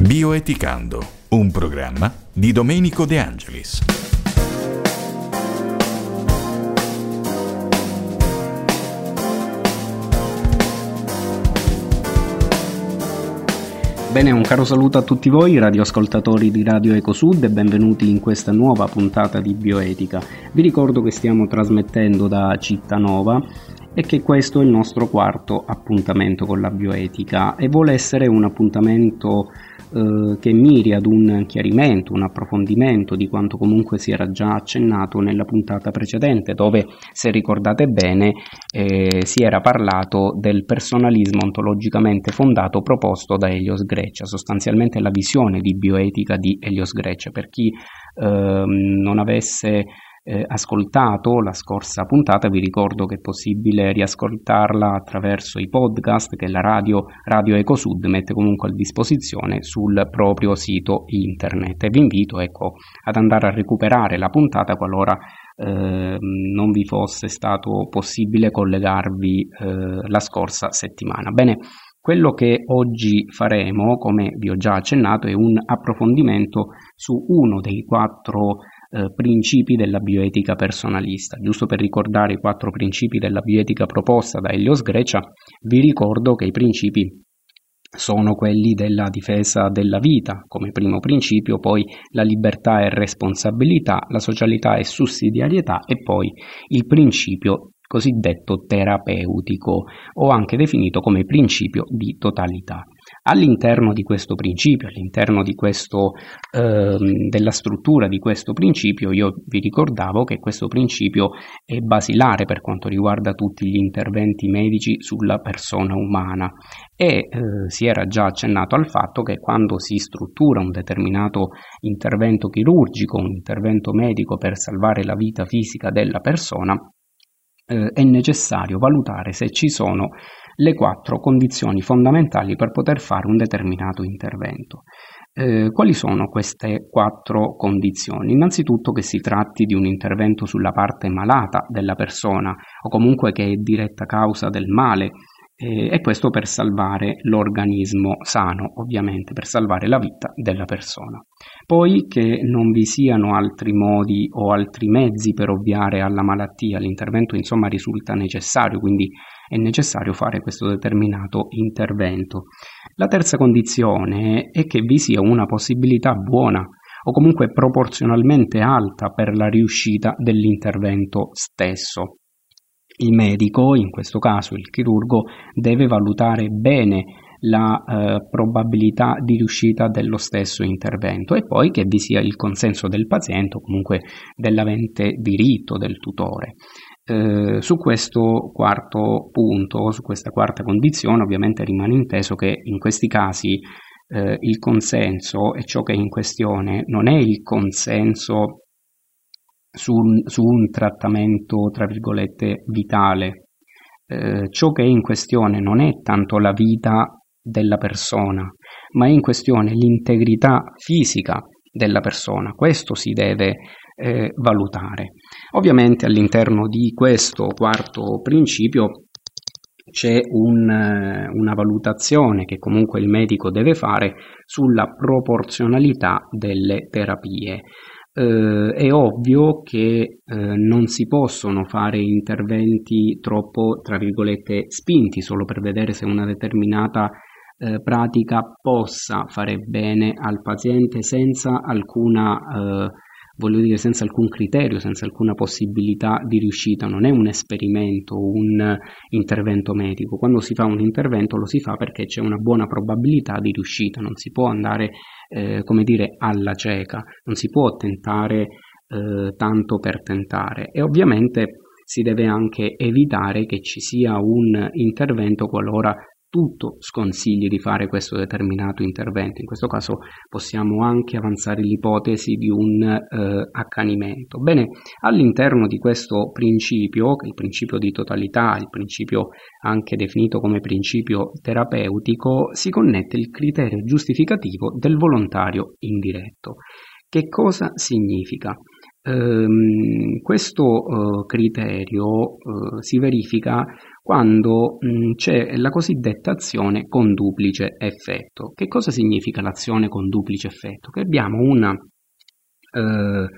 Bioeticando, un programma di Domenico De Angelis. Bene, un caro saluto a tutti voi radioascoltatori di Radio Ecosud e benvenuti in questa nuova puntata di Bioetica. Vi ricordo che stiamo trasmettendo da Cittanova e che questo è il nostro quarto appuntamento con la bioetica e vuole essere un appuntamento eh, che miri ad un chiarimento, un approfondimento di quanto comunque si era già accennato nella puntata precedente, dove, se ricordate bene, eh, si era parlato del personalismo ontologicamente fondato proposto da Elios Grecia, sostanzialmente la visione di bioetica di Elios Grecia. Per chi eh, non avesse eh, ascoltato la scorsa puntata, vi ricordo che è possibile riascoltarla attraverso i podcast che la radio, radio Ecosud mette comunque a disposizione sul proprio sito internet e vi invito ecco, ad andare a recuperare la puntata qualora eh, non vi fosse stato possibile collegarvi eh, la scorsa settimana. Bene, quello che oggi faremo, come vi ho già accennato, è un approfondimento su uno dei quattro eh, principi della bioetica personalista. Giusto per ricordare i quattro principi della bioetica proposta da Elios Grecia, vi ricordo che i principi sono quelli della difesa della vita come primo principio, poi la libertà e responsabilità, la socialità e sussidiarietà e poi il principio cosiddetto terapeutico o anche definito come principio di totalità. All'interno di questo principio, all'interno di questo, ehm, della struttura di questo principio, io vi ricordavo che questo principio è basilare per quanto riguarda tutti gli interventi medici sulla persona umana. E eh, si era già accennato al fatto che quando si struttura un determinato intervento chirurgico, un intervento medico per salvare la vita fisica della persona, eh, è necessario valutare se ci sono le quattro condizioni fondamentali per poter fare un determinato intervento. Eh, quali sono queste quattro condizioni? Innanzitutto che si tratti di un intervento sulla parte malata della persona o comunque che è diretta causa del male eh, e questo per salvare l'organismo sano, ovviamente, per salvare la vita della persona. Poi che non vi siano altri modi o altri mezzi per ovviare alla malattia, l'intervento insomma risulta necessario, quindi è necessario fare questo determinato intervento. La terza condizione è che vi sia una possibilità buona o comunque proporzionalmente alta per la riuscita dell'intervento stesso. Il medico, in questo caso il chirurgo, deve valutare bene la eh, probabilità di riuscita dello stesso intervento e poi che vi sia il consenso del paziente o comunque dell'avente diritto del tutore. Eh, su questo quarto punto, su questa quarta condizione, ovviamente rimane inteso che in questi casi eh, il consenso e ciò che è in questione non è il consenso su un, su un trattamento, tra virgolette, vitale. Eh, ciò che è in questione non è tanto la vita della persona, ma è in questione l'integrità fisica della persona. Questo si deve eh, valutare. Ovviamente all'interno di questo quarto principio c'è un, eh, una valutazione che comunque il medico deve fare sulla proporzionalità delle terapie. Eh, è ovvio che eh, non si possono fare interventi troppo, tra virgolette, spinti solo per vedere se una determinata eh, pratica possa fare bene al paziente senza alcuna eh, voglio dire senza alcun criterio, senza alcuna possibilità di riuscita, non è un esperimento, un intervento medico. Quando si fa un intervento lo si fa perché c'è una buona probabilità di riuscita, non si può andare, eh, come dire, alla cieca, non si può tentare eh, tanto per tentare e ovviamente si deve anche evitare che ci sia un intervento qualora tutto sconsigli di fare questo determinato intervento. In questo caso possiamo anche avanzare l'ipotesi di un eh, accanimento. Bene, all'interno di questo principio, il principio di totalità, il principio anche definito come principio terapeutico, si connette il criterio giustificativo del volontario indiretto. Che cosa significa? Um, questo uh, criterio uh, si verifica quando mh, c'è la cosiddetta azione con duplice effetto. Che cosa significa l'azione con duplice effetto? Che abbiamo un eh,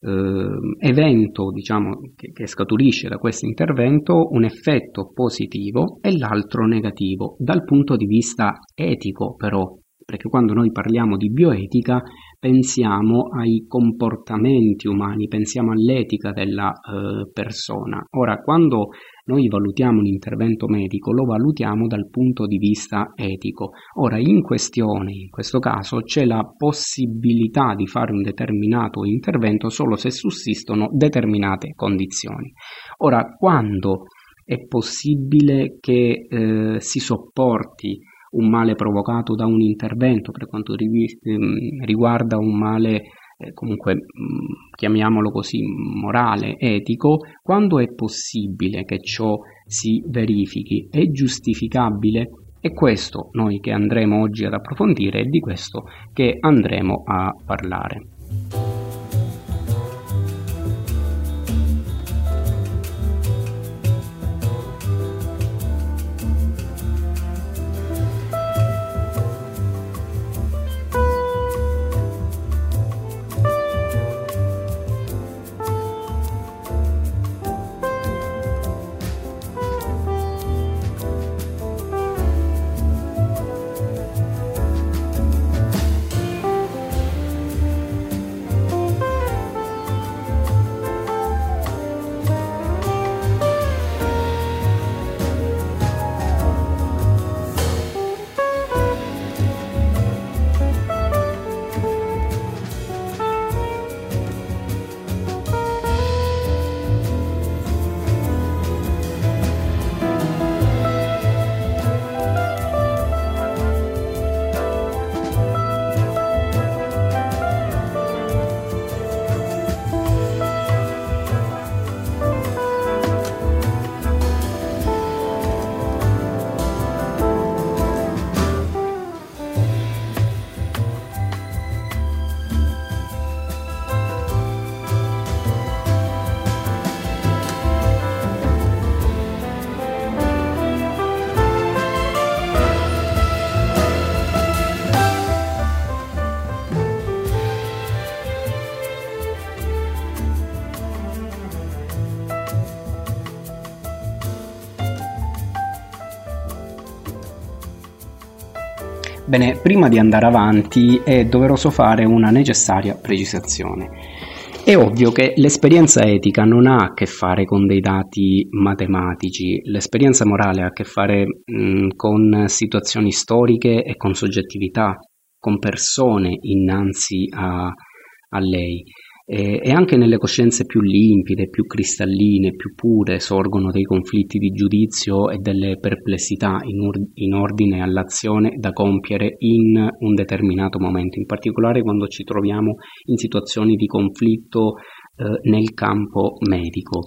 eh, evento diciamo, che, che scaturisce da questo intervento un effetto positivo e l'altro negativo. Dal punto di vista etico però perché quando noi parliamo di bioetica pensiamo ai comportamenti umani, pensiamo all'etica della eh, persona. Ora, quando noi valutiamo un intervento medico, lo valutiamo dal punto di vista etico. Ora, in questione, in questo caso, c'è la possibilità di fare un determinato intervento solo se sussistono determinate condizioni. Ora, quando è possibile che eh, si sopporti un male provocato da un intervento per quanto ehm, riguarda un male eh, comunque mm, chiamiamolo così morale, etico, quando è possibile che ciò si verifichi, è giustificabile e questo noi che andremo oggi ad approfondire è di questo che andremo a parlare. Bene, prima di andare avanti è doveroso fare una necessaria precisazione. È ovvio che l'esperienza etica non ha a che fare con dei dati matematici, l'esperienza morale ha a che fare mh, con situazioni storiche e con soggettività, con persone innanzi a, a lei. E, e anche nelle coscienze più limpide, più cristalline, più pure sorgono dei conflitti di giudizio e delle perplessità in, ur- in ordine all'azione da compiere in un determinato momento, in particolare quando ci troviamo in situazioni di conflitto eh, nel campo medico.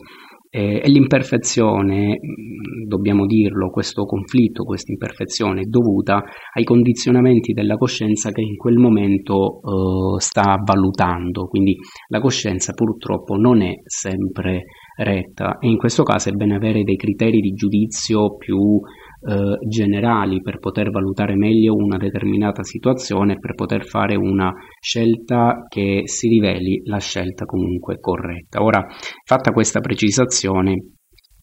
Eh, e l'imperfezione, mm, dobbiamo dirlo, questo conflitto, questa imperfezione è dovuta ai condizionamenti della coscienza che in quel momento eh, sta valutando, quindi la coscienza purtroppo non è sempre retta e in questo caso è bene avere dei criteri di giudizio più eh, generali per poter valutare meglio una determinata situazione, per poter fare una scelta che si riveli la scelta comunque corretta. Ora, fatta questa precisazione,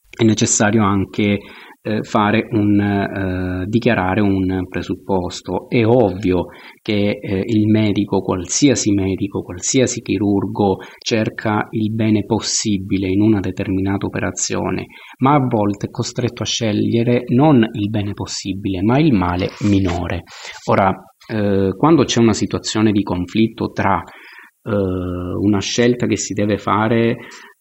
è necessario anche fare un, eh, dichiarare un presupposto. È ovvio che eh, il medico, qualsiasi medico, qualsiasi chirurgo cerca il bene possibile in una determinata operazione, ma a volte è costretto a scegliere non il bene possibile, ma il male minore. Ora, eh, quando c'è una situazione di conflitto tra eh, una scelta che si deve fare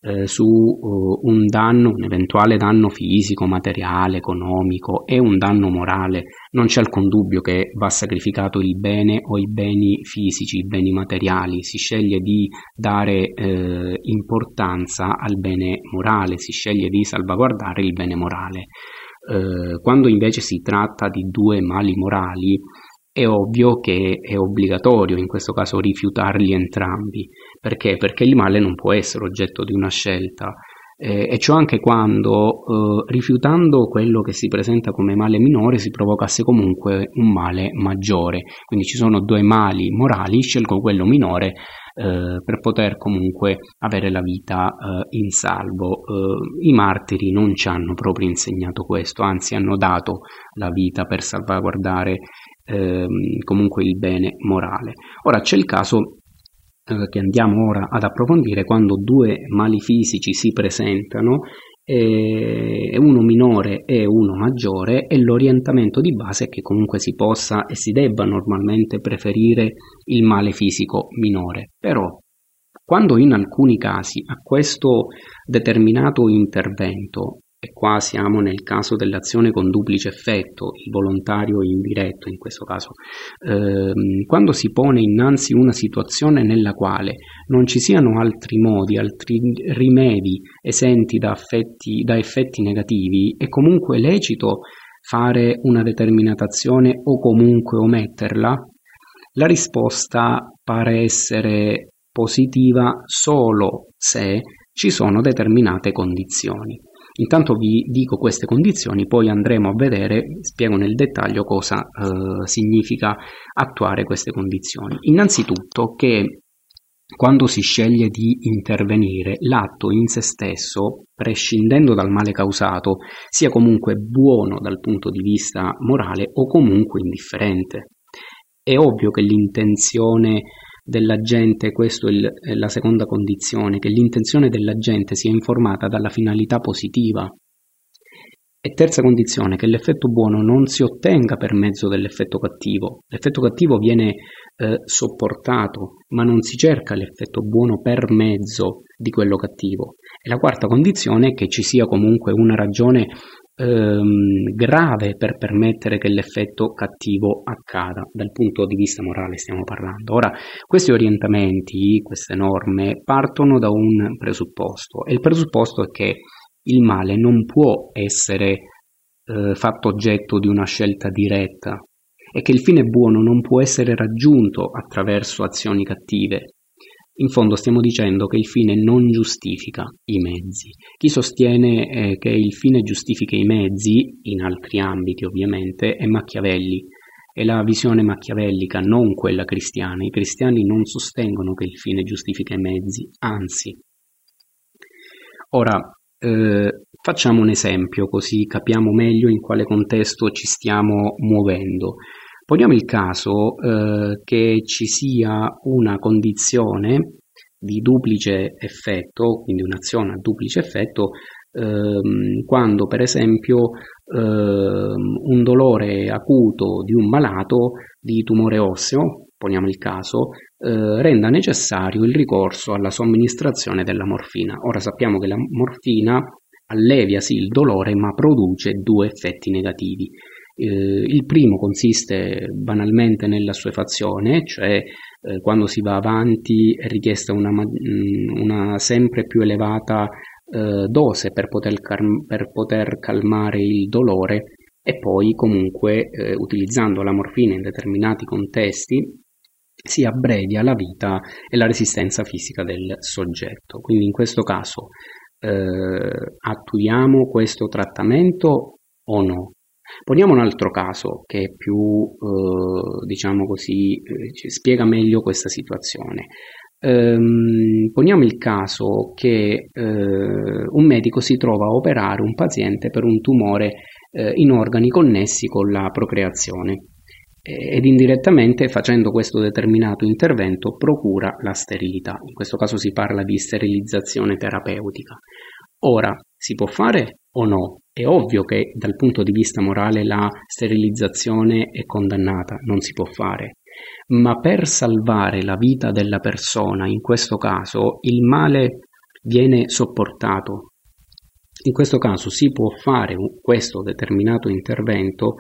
eh, su uh, un danno, un eventuale danno fisico, materiale, economico e un danno morale, non c'è alcun dubbio che va sacrificato il bene o i beni fisici, i beni materiali, si sceglie di dare eh, importanza al bene morale, si sceglie di salvaguardare il bene morale. Eh, quando invece si tratta di due mali morali, è ovvio che è obbligatorio in questo caso rifiutarli entrambi. Perché? Perché il male non può essere oggetto di una scelta. eh, e ciò anche quando eh, rifiutando quello che si presenta come male minore si provocasse comunque un male maggiore. Quindi ci sono due mali morali, scelgo quello minore eh, per poter comunque avere la vita eh, in salvo. Eh, I martiri non ci hanno proprio insegnato questo, anzi hanno dato la vita per salvaguardare ehm, comunque il bene morale. Ora c'è il caso che andiamo ora ad approfondire quando due mali fisici si presentano eh, uno minore e uno maggiore e l'orientamento di base è che comunque si possa e si debba normalmente preferire il male fisico minore. Però quando in alcuni casi a questo determinato intervento e qua siamo nel caso dell'azione con duplice effetto, il volontario indiretto in questo caso, ehm, quando si pone innanzi una situazione nella quale non ci siano altri modi, altri rimedi esenti da, affetti, da effetti negativi, è comunque lecito fare una determinata azione o comunque ometterla? La risposta pare essere positiva solo se ci sono determinate condizioni. Intanto vi dico queste condizioni, poi andremo a vedere, spiego nel dettaglio cosa eh, significa attuare queste condizioni. Innanzitutto che quando si sceglie di intervenire, l'atto in se stesso, prescindendo dal male causato, sia comunque buono dal punto di vista morale o comunque indifferente. È ovvio che l'intenzione dell'agente, questa è la seconda condizione, che l'intenzione dell'agente sia informata dalla finalità positiva. E terza condizione, che l'effetto buono non si ottenga per mezzo dell'effetto cattivo. L'effetto cattivo viene eh, sopportato, ma non si cerca l'effetto buono per mezzo di quello cattivo. E la quarta condizione è che ci sia comunque una ragione ehm, grave per permettere che l'effetto cattivo accada, dal punto di vista morale stiamo parlando. Ora, questi orientamenti, queste norme, partono da un presupposto e il presupposto è che il male non può essere eh, fatto oggetto di una scelta diretta e che il fine buono non può essere raggiunto attraverso azioni cattive, in fondo stiamo dicendo che il fine non giustifica i mezzi. Chi sostiene eh, che il fine giustifica i mezzi, in altri ambiti ovviamente, è Machiavelli. È la visione machiavellica, non quella cristiana. I cristiani non sostengono che il fine giustifica i mezzi, anzi. Ora, eh, facciamo un esempio così capiamo meglio in quale contesto ci stiamo muovendo. Poniamo il caso eh, che ci sia una condizione di duplice effetto, quindi un'azione a duplice effetto, ehm, quando per esempio ehm, un dolore acuto di un malato di tumore osseo, poniamo il caso, eh, renda necessario il ricorso alla somministrazione della morfina. Ora sappiamo che la morfina allevia sì il dolore ma produce due effetti negativi. Eh, il primo consiste banalmente nella assuefazione, cioè eh, quando si va avanti è richiesta una, mm, una sempre più elevata eh, dose per poter, cal- per poter, calmare il dolore e poi comunque eh, utilizzando la morfina in determinati contesti si abbrevia la vita e la resistenza fisica del soggetto. Quindi in questo caso eh, attuiamo questo trattamento o no? Poniamo un altro caso che è più, eh, diciamo così, eh, spiega meglio questa situazione. Ehm, poniamo il caso che eh, un medico si trova a operare un paziente per un tumore eh, in organi connessi con la procreazione ed indirettamente facendo questo determinato intervento procura la sterilità. In questo caso si parla di sterilizzazione terapeutica. Ora, si può fare o no? È ovvio che dal punto di vista morale la sterilizzazione è condannata, non si può fare, ma per salvare la vita della persona, in questo caso, il male viene sopportato. In questo caso si può fare questo determinato intervento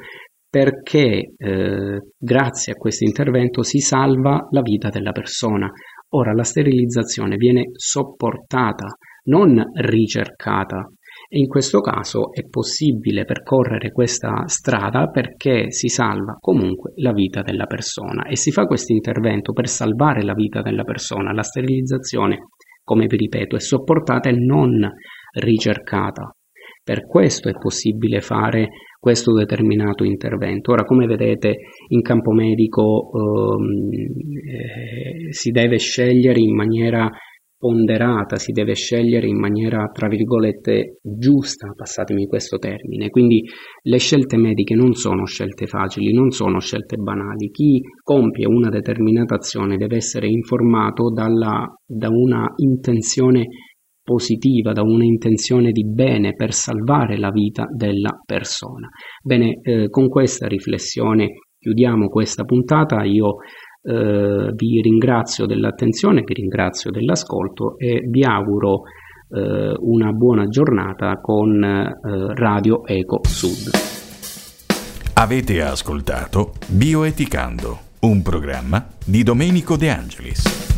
perché eh, grazie a questo intervento si salva la vita della persona. Ora la sterilizzazione viene sopportata, non ricercata, e in questo caso è possibile percorrere questa strada perché si salva comunque la vita della persona e si fa questo intervento per salvare la vita della persona. La sterilizzazione, come vi ripeto, è sopportata e non ricercata. Per questo è possibile fare questo determinato intervento. Ora, come vedete, in campo medico ehm, eh, si deve scegliere in maniera ponderata, si deve scegliere in maniera, tra virgolette, giusta, passatemi questo termine. Quindi le scelte mediche non sono scelte facili, non sono scelte banali. Chi compie una determinata azione deve essere informato dalla, da una intenzione positiva, da una intenzione di bene per salvare la vita della persona. Bene, eh, con questa riflessione chiudiamo questa puntata. Io eh, vi ringrazio dell'attenzione, vi ringrazio dell'ascolto e vi auguro eh, una buona giornata con eh, Radio Eco Sud. Avete ascoltato Bioeticando, un programma di Domenico De Angelis.